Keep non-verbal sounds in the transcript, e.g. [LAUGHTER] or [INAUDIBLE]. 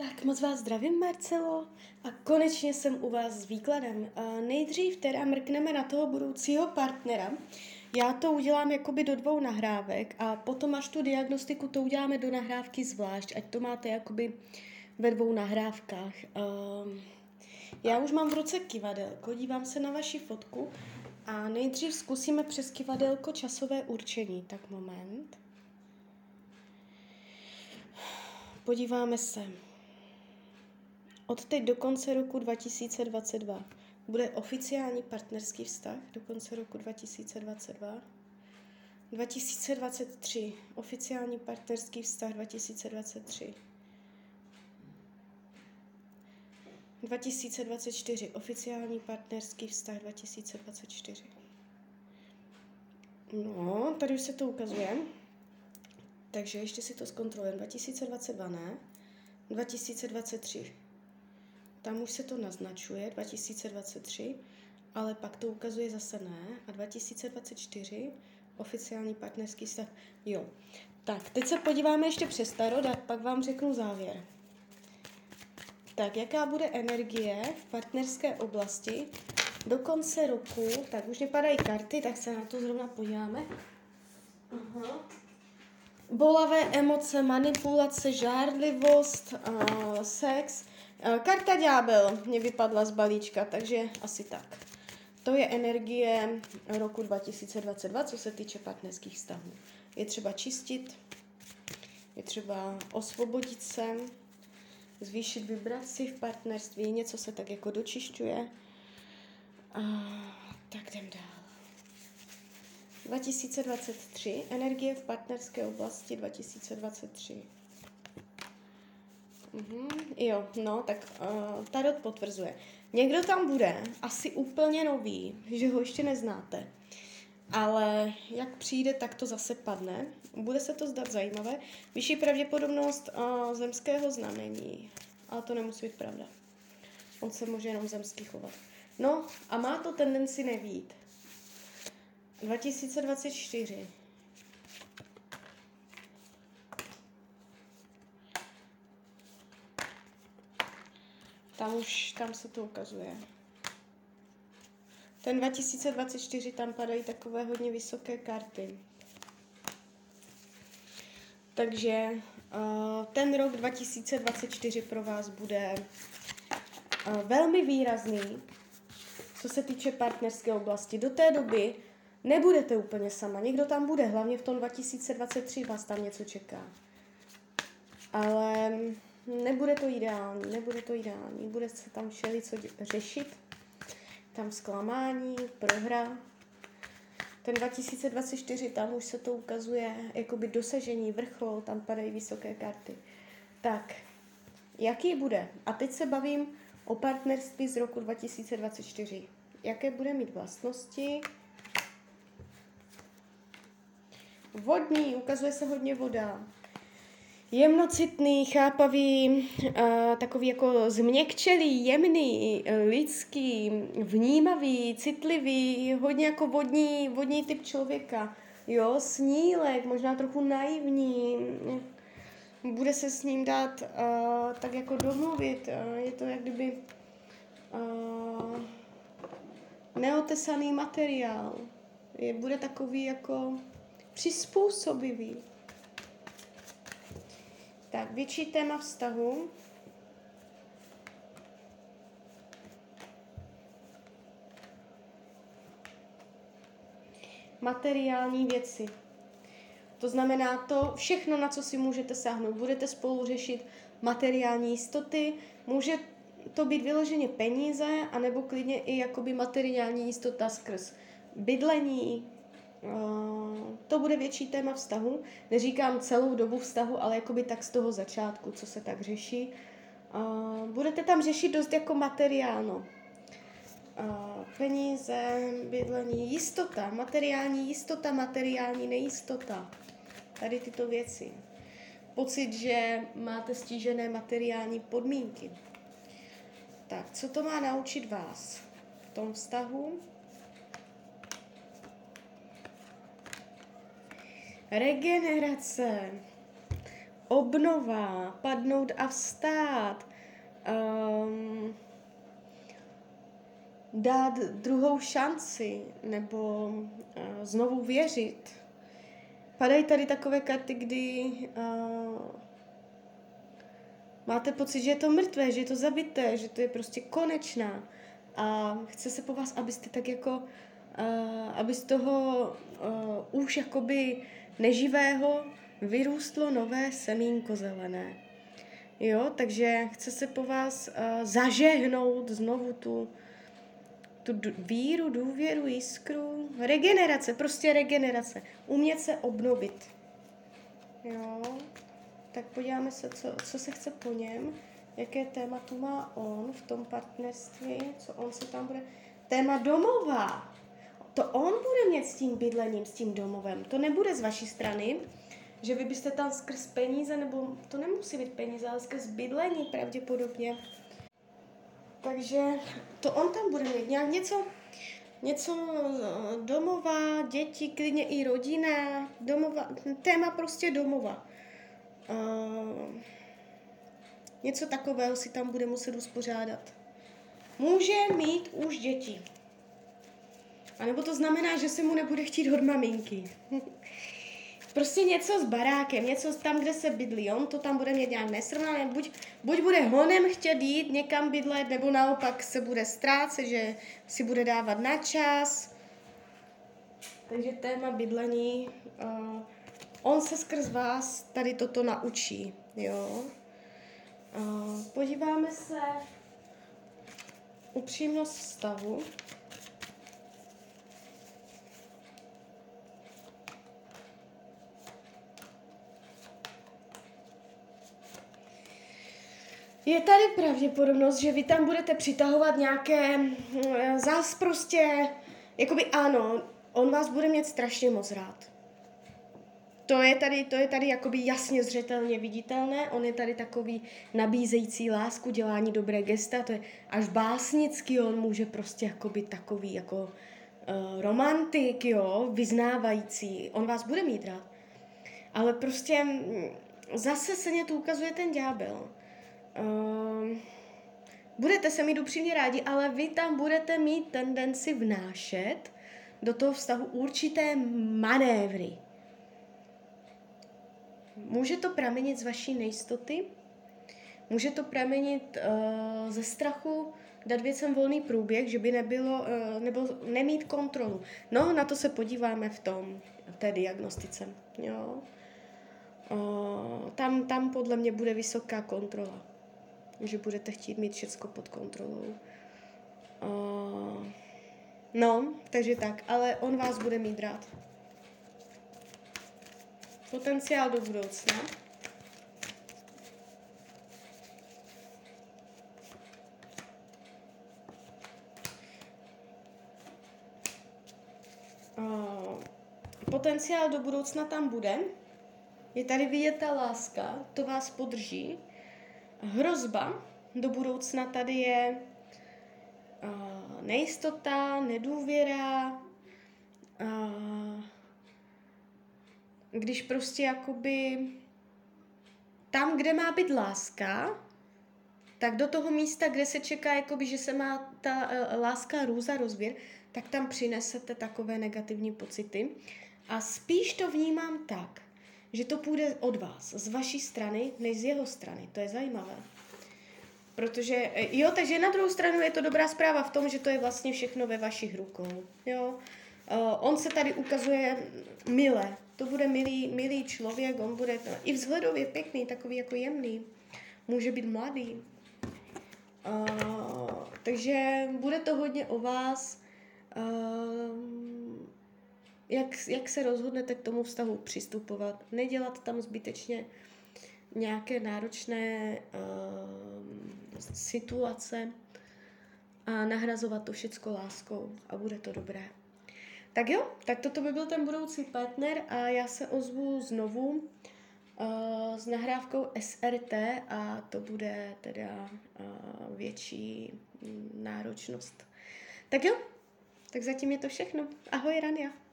Tak moc vás zdravím, Marcelo. A konečně jsem u vás s výkladem. Nejdřív teda mrkneme na toho budoucího partnera. Já to udělám jakoby do dvou nahrávek a potom až tu diagnostiku to uděláme do nahrávky zvlášť, ať to máte jakoby ve dvou nahrávkách. Um, já už mám v ruce kivadelko, dívám se na vaši fotku a nejdřív zkusíme přes kivadelko časové určení. Tak moment. Podíváme se. Od teď do konce roku 2022 bude oficiální partnerský vztah do konce roku 2022. 2023 oficiální partnerský vztah 2023. 2024 oficiální partnerský vztah 2024. No, tady už se to ukazuje. Takže ještě si to zkontrolujeme. 2022 ne, 2023 tam už se to naznačuje 2023, ale pak to ukazuje zase ne. A 2024 oficiální partnerský vztah. Jo. Tak, teď se podíváme ještě přes tarot a pak vám řeknu závěr. Tak, jaká bude energie v partnerské oblasti do konce roku? Tak už mě padají karty, tak se na to zrovna podíváme. Aha. Bolavé emoce, manipulace, žárlivost, uh, sex, karta ďábel mě vypadla z balíčka, takže asi tak. To je energie roku 2022, co se týče partnerských vztahů. Je třeba čistit, je třeba osvobodit se, zvýšit vibraci v partnerství, něco se tak jako dočišťuje. A tak jdem dál. 2023, energie v partnerské oblasti 2023. Mm-hmm, jo, no, tak uh, Tarot potvrzuje. Někdo tam bude, asi úplně nový, že ho ještě neznáte. Ale jak přijde, tak to zase padne. Bude se to zdat zajímavé. Vyšší pravděpodobnost uh, zemského znamení. Ale to nemusí být pravda. On se může jenom zemský chovat. No a má to tendenci nevít. 2024. Tam už, tam se to ukazuje. Ten 2024 tam padají takové hodně vysoké karty. Takže uh, ten rok 2024 pro vás bude uh, velmi výrazný, co se týče partnerské oblasti. Do té doby nebudete úplně sama. Někdo tam bude, hlavně v tom 2023 vás tam něco čeká. Ale nebude to ideální, nebude to ideální, bude se tam všeli co řešit, tam zklamání, prohra. Ten 2024, tam už se to ukazuje jakoby dosažení, vrchol, tam padají vysoké karty. Tak, jaký bude? A teď se bavím o partnerství z roku 2024. Jaké bude mít vlastnosti? Vodní, ukazuje se hodně voda jemnocitný, chápavý, takový jako změkčelý, jemný, lidský, vnímavý, citlivý, hodně jako vodní, vodní typ člověka. Jo, snílek, možná trochu naivní, bude se s ním dát uh, tak jako domluvit. Uh, je to jak kdyby uh, neotesaný materiál. Je, bude takový jako přizpůsobivý. Tak, větší téma vztahu. Materiální věci. To znamená to všechno, na co si můžete sáhnout. Budete spolu řešit materiální jistoty, může to být vyloženě peníze, anebo klidně i jakoby materiální jistota skrz bydlení, to bude větší téma vztahu. Neříkám celou dobu vztahu, ale jakoby tak z toho začátku, co se tak řeší. Budete tam řešit dost jako materiálno. Peníze, bydlení, jistota, materiální jistota, materiální nejistota. Tady tyto věci. Pocit, že máte stížené materiální podmínky. Tak, co to má naučit vás v tom vztahu? Regenerace. obnova, padnout a vstát, um, dát druhou šanci nebo uh, znovu věřit. Padají tady takové karty, kdy uh, máte pocit, že je to mrtvé, že je to zabité, že to je prostě konečná. A chce se po vás, abyste tak jako, uh, aby z toho uh, už jakoby neživého vyrůstlo nové semínko zelené. Jo, takže chce se po vás uh, zažehnout znovu tu, tu víru, důvěru, jiskru, regenerace, prostě regenerace. Umět se obnovit. Jo, tak podíváme se, co, co se chce po něm, jaké téma tu má on v tom partnerství, co on se tam bude... Téma domova. To on bude mít s tím bydlením, s tím domovem. To nebude z vaší strany, že vy byste tam skrz peníze, nebo to nemusí být peníze, ale skrz bydlení pravděpodobně. Takže to on tam bude mít nějak něco, něco eh, domova, děti, klidně i rodina, domova, téma prostě domova. Uh, něco takového si tam bude muset uspořádat. Může mít už děti. A nebo to znamená, že se mu nebude chtít od maminky. [LAUGHS] prostě něco s barákem, něco tam, kde se bydlí. On to tam bude mít nějak nesrovnané. Buď, buď bude honem chtět jít někam bydlet, nebo naopak se bude ztrácet, že si bude dávat na čas. Takže téma bydlení, uh, on se skrz vás tady toto naučí, jo. Uh, podíváme se upřímnost stavu. Je tady pravděpodobnost, že vy tam budete přitahovat nějaké, eh, zás prostě, jakoby ano, on vás bude mít strašně moc rád. To je tady, to je tady jakoby jasně zřetelně viditelné, on je tady takový nabízející lásku, dělání dobré gesta, to je až básnický, on může prostě jakoby takový jako uh, romantik, jo, vyznávající, on vás bude mít rád. Ale prostě mm, zase se mě tu ukazuje ten ďábel. Uh, budete se mít upřímně rádi, ale vy tam budete mít tendenci vnášet do toho vztahu určité manévry. Může to pramenit z vaší nejistoty, může to pramenit uh, ze strachu dát věcem volný průběh, že by nebylo, uh, nebo nemít kontrolu. No, na to se podíváme v tom, v té diagnostice. Jo. Uh, tam, tam podle mě bude vysoká kontrola že budete chtít mít všechno pod kontrolou. Uh, no, takže tak, ale on vás bude mít rád. Potenciál do budoucna. Potenciál do budoucna tam bude. Je tady vidět ta láska, to vás podrží hrozba do budoucna tady je uh, nejistota, nedůvěra, uh, když prostě jakoby tam, kde má být láska, tak do toho místa, kde se čeká, jakoby, že se má ta uh, láska růza rozvír, tak tam přinesete takové negativní pocity. A spíš to vnímám tak, že to půjde od vás, z vaší strany, než z jeho strany. To je zajímavé. Protože, e, jo, takže na druhou stranu je to dobrá zpráva v tom, že to je vlastně všechno ve vašich rukou. Jo. Uh, on se tady ukazuje milé. To bude milý, milý člověk, on bude i vzhledově pěkný, takový jako jemný. Může být mladý. Uh, takže bude to hodně o vás. Uh, jak, jak se rozhodnete k tomu vztahu přistupovat. Nedělat tam zbytečně nějaké náročné uh, situace a nahrazovat to všecko láskou a bude to dobré. Tak jo, tak toto by byl ten budoucí partner a já se ozvu znovu uh, s nahrávkou SRT a to bude teda uh, větší náročnost. Tak jo, tak zatím je to všechno. Ahoj Rania.